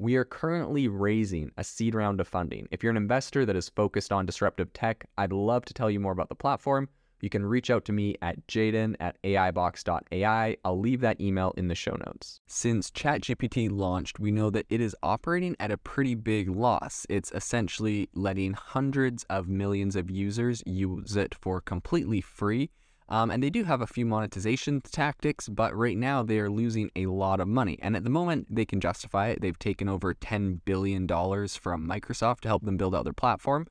We are currently raising a seed round of funding. If you're an investor that is focused on disruptive tech, I'd love to tell you more about the platform. You can reach out to me at jaeden at aibox.ai. I'll leave that email in the show notes. Since ChatGPT launched, we know that it is operating at a pretty big loss. It's essentially letting hundreds of millions of users use it for completely free um, and they do have a few monetization tactics, but right now they are losing a lot of money. And at the moment, they can justify it. They've taken over $10 billion from Microsoft to help them build out their platform.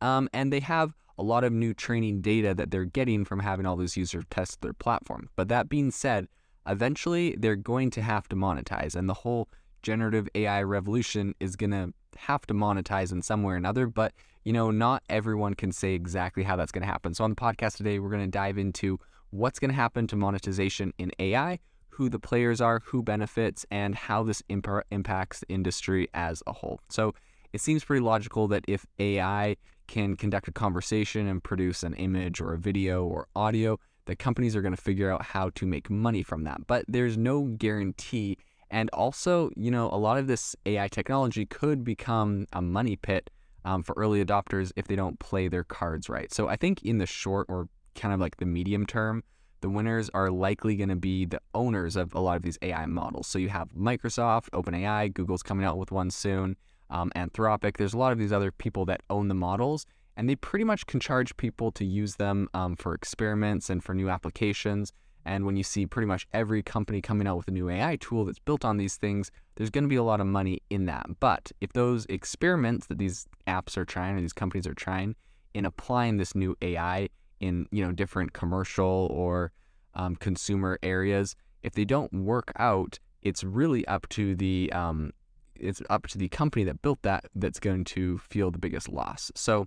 Um, and they have a lot of new training data that they're getting from having all those users test their platform. But that being said, eventually they're going to have to monetize, and the whole generative AI revolution is going to have to monetize in some way or another. But you know, not everyone can say exactly how that's going to happen. So on the podcast today, we're going to dive into what's going to happen to monetization in AI, who the players are, who benefits, and how this imp- impacts the industry as a whole. So it seems pretty logical that if AI can conduct a conversation and produce an image or a video or audio, the companies are going to figure out how to make money from that. But there's no guarantee. And also, you know, a lot of this AI technology could become a money pit um, for early adopters if they don't play their cards right. So I think in the short or kind of like the medium term, the winners are likely going to be the owners of a lot of these AI models. So you have Microsoft, OpenAI, Google's coming out with one soon, um, Anthropic. There's a lot of these other people that own the models, and they pretty much can charge people to use them um, for experiments and for new applications. And when you see pretty much every company coming out with a new AI tool that's built on these things, there's going to be a lot of money in that. But if those experiments that these apps are trying or these companies are trying in applying this new AI in you know different commercial or um, consumer areas, if they don't work out, it's really up to the um, it's up to the company that built that that's going to feel the biggest loss. So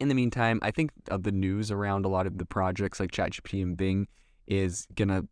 in the meantime, I think of the news around a lot of the projects like ChatGPT and Bing is gonna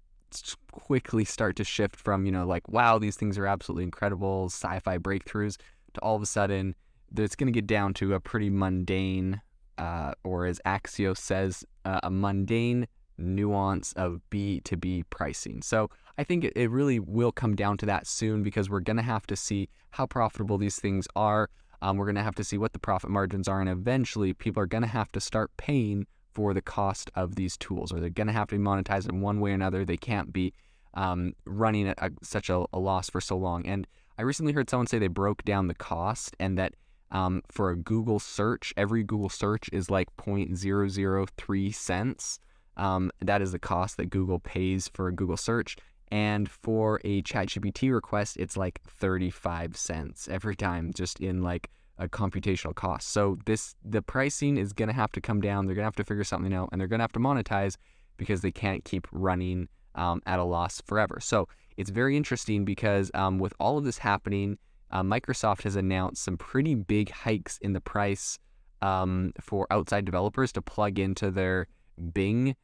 quickly start to shift from, you know, like, wow, these things are absolutely incredible, sci fi breakthroughs, to all of a sudden, it's to get down to a pretty mundane, uh, or as Axios says, uh, a mundane nuance of B2B pricing. So I think it, it really will come down to that soon because we're to have to see how profitable these things are. Um, we're going to have to see what the profit margins are. And eventually, people are going to have to start paying for the cost of these tools, or they're going to have to be monetized in one way or another. They can't be um, running at a, such a, a, loss for so long. And I recently heard someone say they broke down the cost and that um, for a Google search, every Google search is like 0.003 cents. Um, that is the cost that Google pays for a Google search. And for a ChatGPT request, it's like 35 cents every time, just in like a computational cost. So this the pricing is going to have to come down. They're going to have to figure something out, and they're going to have to monetize because they can't keep running um, at a loss forever. So it's very interesting because um, with all of this happening, uh, Microsoft has announced some pretty big hikes in the price um, for outside developers to plug into their Bing,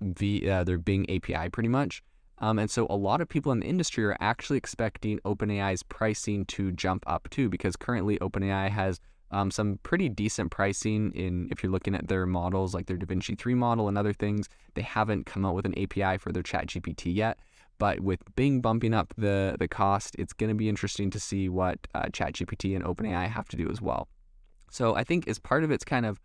v, uh, their Bing API, pretty much. Um, and so a lot of people in the industry are actually expecting OpenAI's pricing to jump up too, because currently OpenAI has um, some pretty decent pricing in if you're looking at their models like their DaVinci 3 model and other things. They haven't come out with an API for their ChatGPT yet. But with Bing bumping up the, the cost, it's going to be interesting to see what uh, ChatGPT and OpenAI have to do as well. So I think as part of its kind of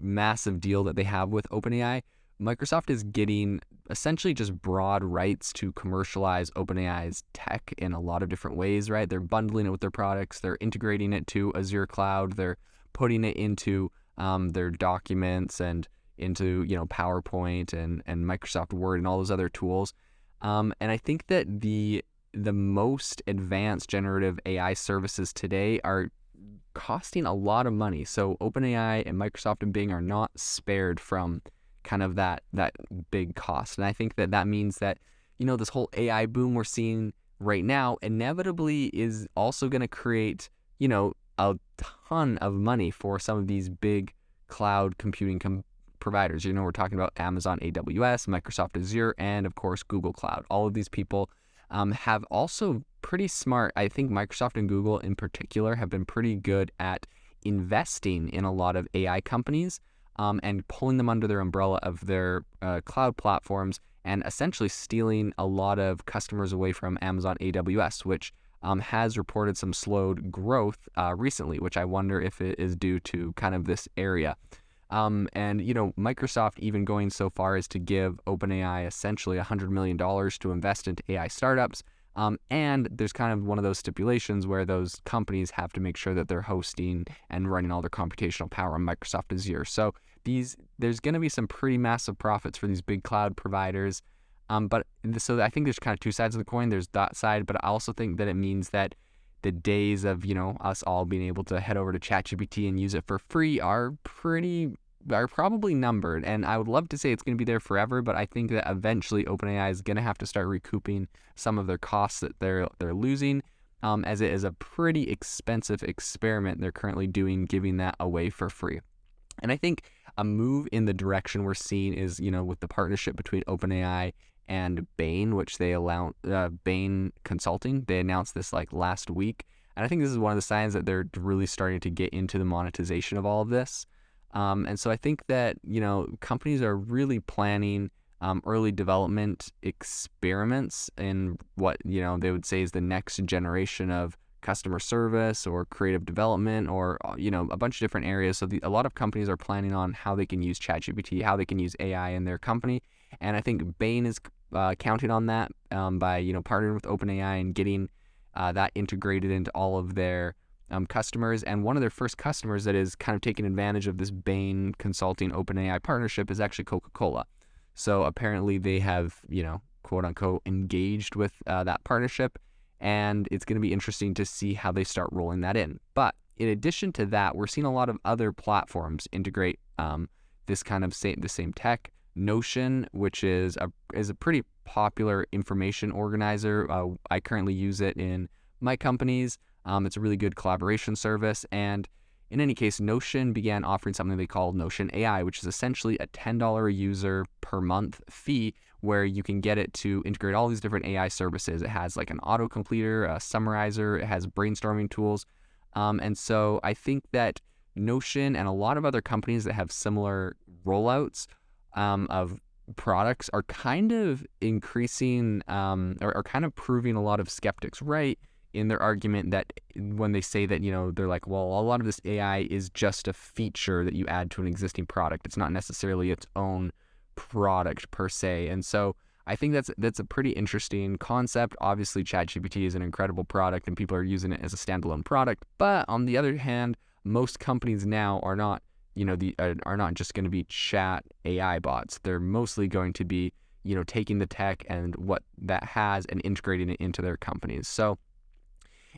massive deal that they have with OpenAI, Microsoft is getting essentially just broad rights to commercialize OpenAI's tech in a lot of different ways, right? They're bundling it with their products, they're integrating it to Azure Cloud, they're putting it into um, their documents and into you know PowerPoint and and Microsoft Word and all those other tools. Um, and I think that the the most advanced generative AI services today are costing a lot of money. So OpenAI and Microsoft and Bing are not spared from kind of that that big cost. And I think that that means that you know this whole AI boom we're seeing right now inevitably is also going to create you know a ton of money for some of these big cloud computing com- providers. You know, we're talking about Amazon AWS, Microsoft Azure, and of course Google Cloud. All of these people um, have also pretty smart. I think Microsoft and Google in particular have been pretty good at investing in a lot of AI companies um, and pulling them under their umbrella of their uh, cloud platforms and essentially stealing a lot of customers away from Amazon AWS, which um, has reported some slowed growth uh, recently, which I wonder if it is due to kind of this area. Um, and you know, Microsoft even going so far as to give OpenAI essentially $100 million to invest into AI startups. Um, and there's kind of one of those stipulations where those companies have to make sure that they're hosting and running all their computational power on Microsoft Azure. So these there's going to be some pretty massive profits for these big cloud providers. Um, but so I think there's kind of two sides of the coin. There's that side, but I also think that it means that the days of you know us all being able to head over to ChatGPT and use it for free are pretty are probably numbered. And I would love to say it's going to be there forever, but I think that eventually OpenAI is going to have to start recouping some of their costs that they're they're losing, um, as it is a pretty expensive experiment they're currently doing, giving that away for free. And I think a move in the direction we're seeing is, you know, with the partnership between OpenAI and Bain, which they allow uh, Bain Consulting. They announced this like last week, and I think this is one of the signs that they're really starting to get into the monetization of all of this. Um, and so I think that you know companies are really planning um, early development experiments in what you know they would say is the next generation of customer service or creative development or uh, you know a bunch of different areas. So the, a lot of companies are planning on how they can use ChatGPT, how they can use AI in their company, and I think Bain is uh, counting on that um, by you know partnering with OpenAI and getting uh, that integrated into all of their um, customers. And one of their first customers that is kind of taking advantage of this Bain Consulting OpenAI partnership is actually Coca-Cola. So apparently they have you know quote unquote engaged with uh, that partnership, and it's going to be interesting to see how they start rolling that in. But in addition to that, we're seeing a lot of other platforms integrate um, this kind of same the same tech. Notion, which is a is a pretty popular information organizer. Uh, I currently use it in my companies. Um, it's a really good collaboration service, and in any case, Notion began offering something they call Notion AI, which is essentially a $10 a user per month fee where you can get it to integrate all these different AI services. It has like an auto completer, a summarizer, it has brainstorming tools. Um, and so I think that Notion and a lot of other companies that have similar rollouts um, of products are kind of increasing um, or are kind of proving a lot of skeptics right in their argument that when they say that you know they're like well a lot of this AI is just a feature that you add to an existing product it's not necessarily its own product per se and so I think that's that's a pretty interesting concept obviously ChatGPT is an incredible product and people are using it as a standalone product but on the other hand most companies now are not you know, the uh, are not just going to be chat AI bots. They're mostly going to be, you know, taking the tech and what that has and integrating it into their companies. So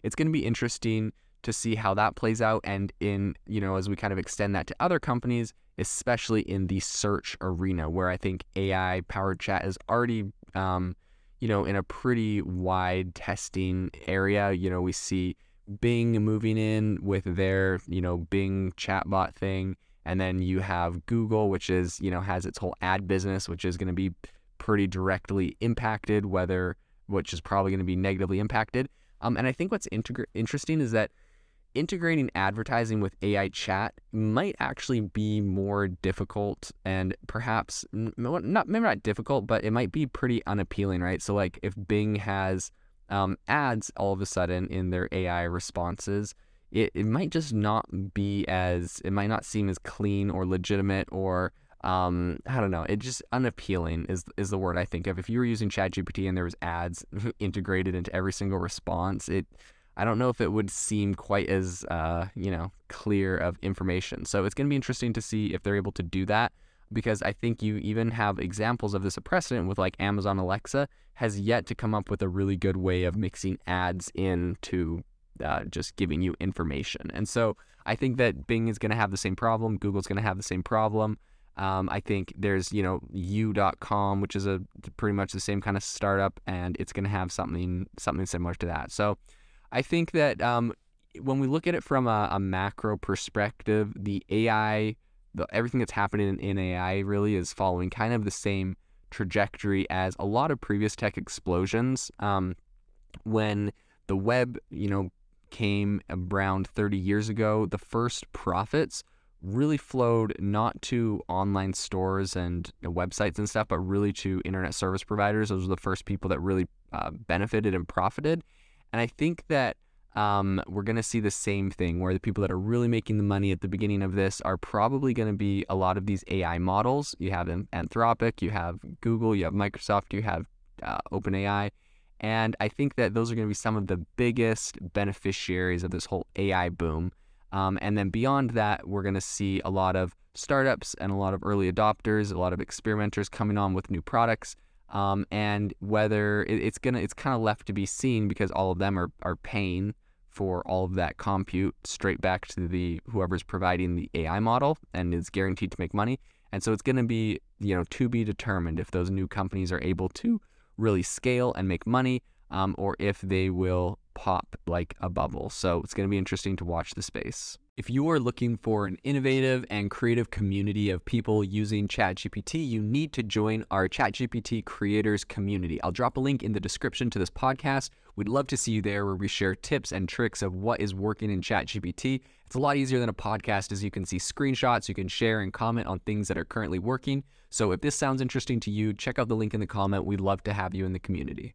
it's going to be interesting to see how that plays out and in, you know, as we kind of extend that to other companies, especially in the search arena where I think AI powered chat is already um, you know, in a pretty wide testing area. You know, we see Bing moving in with their, you know, Bing chatbot thing. And then you have Google, which is, you know, has its whole ad business, which is going to be pretty directly impacted, whether, which is probably going to be negatively impacted. Um, and I think what's interesting is that integrating advertising with AI chat might actually be more difficult and perhaps not maybe not difficult, but it might be pretty unappealing, right? So like if Bing has um, ads all of a sudden in their AI responses, it, it might just not be as it might not seem as clean or legitimate or um, I don't know. It just unappealing is is the word I think of. If you were using ChatGPT and there was ads integrated into every single response, it I don't know if it would seem quite as, uh, you know, clear of information. So it's going to be interesting to see if they're able to do that because I think you even have examples of this a precedent with like Amazon Alexa has yet to come up with a really good way of mixing ads into uh, just giving you information. And so I think that Bing is going to have the same problem. Google's going to have the same problem. Um, I think there's, you know, you.com, which is a pretty much the same kind of startup, and it's going to have something something similar to that. So I think that um, when we look at it from a, a macro perspective, the AI, the, everything that's happening in, in AI really is following kind of the same trajectory as a lot of previous tech explosions. Um, when the web, you know, came around 30 years ago, the first profits really flowed not to online stores and websites and stuff, but really to internet service providers. Those were the first people that really uh, benefited and profited. And I think that um, we're going to see the same thing where the people that are really making the money at the beginning of this are probably going to be a lot of these AI models. You have Anthropic, you have Google, you have Microsoft, you have uh, OpenAI. And I think that those are going to be some of the biggest beneficiaries of this whole AI boom. Um, and then beyond that, we're going to see a lot of startups and a lot of early adopters, a lot of experimenters coming on with new products. Um, and whether it, it's gonna, it's kind of left to be seen because all of them are are paying for all of that compute straight back to the whoever's providing the AI model and is guaranteed to make money. And so it's going to be, you know, to be determined if those new companies are able to really scale and make money, um, or if they will pop like a bubble. So it's going to be interesting to watch the space. If you are looking for an innovative and creative community of people using ChatGPT, you need to join our ChatGPT creators community. I'll drop a link in the description to this podcast. We'd love to see you there where we share tips and tricks of what is working in ChatGPT. It's a lot easier than a podcast as you can see screenshots, you can share and comment on things that are currently working. So if this sounds interesting to you, check out the link in the comment. We'd love to have you in the community.